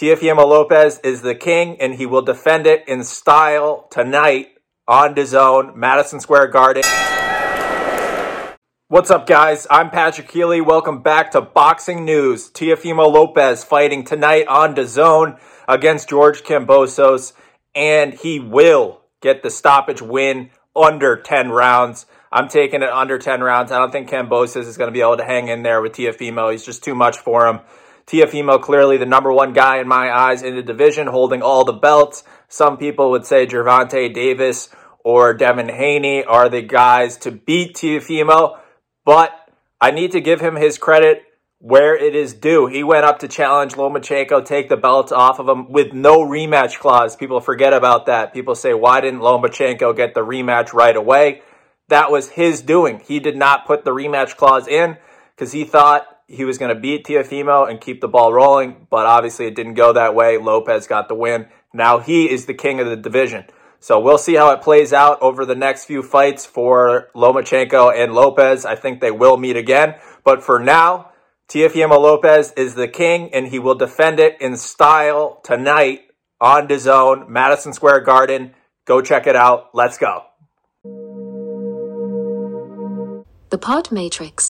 Teofimo Lopez is the king, and he will defend it in style tonight on DAZN, Madison Square Garden. What's up, guys? I'm Patrick Healy. Welcome back to Boxing News. Teofimo Lopez fighting tonight on DAZN against George Kambosos, and he will get the stoppage win under 10 rounds. I'm taking it under 10 rounds. I don't think Kambosos is going to be able to hang in there with Teofimo. He's just too much for him. Teofimo clearly the number one guy in my eyes in the division, holding all the belts. Some people would say Gervonta Davis or Devin Haney are the guys to beat Teofimo, but I need to give him his credit where it is due. He went up to challenge Lomachenko, take the belt off of him with no rematch clause. People forget about that. People say, why didn't Lomachenko get the rematch right away? That was his doing. He did not put the rematch clause in because he thought he was going to beat Teofimo and keep the ball rolling, but obviously it didn't go that way. Lopez got the win. Now he is the king of the division. So we'll see how it plays out over the next few fights for Lomachenko and Lopez. I think they will meet again. But for now, Teofimo Lopez is the king, and he will defend it in style tonight on DAZN, Madison Square Garden. Go check it out. Let's go. The Pod Matrix.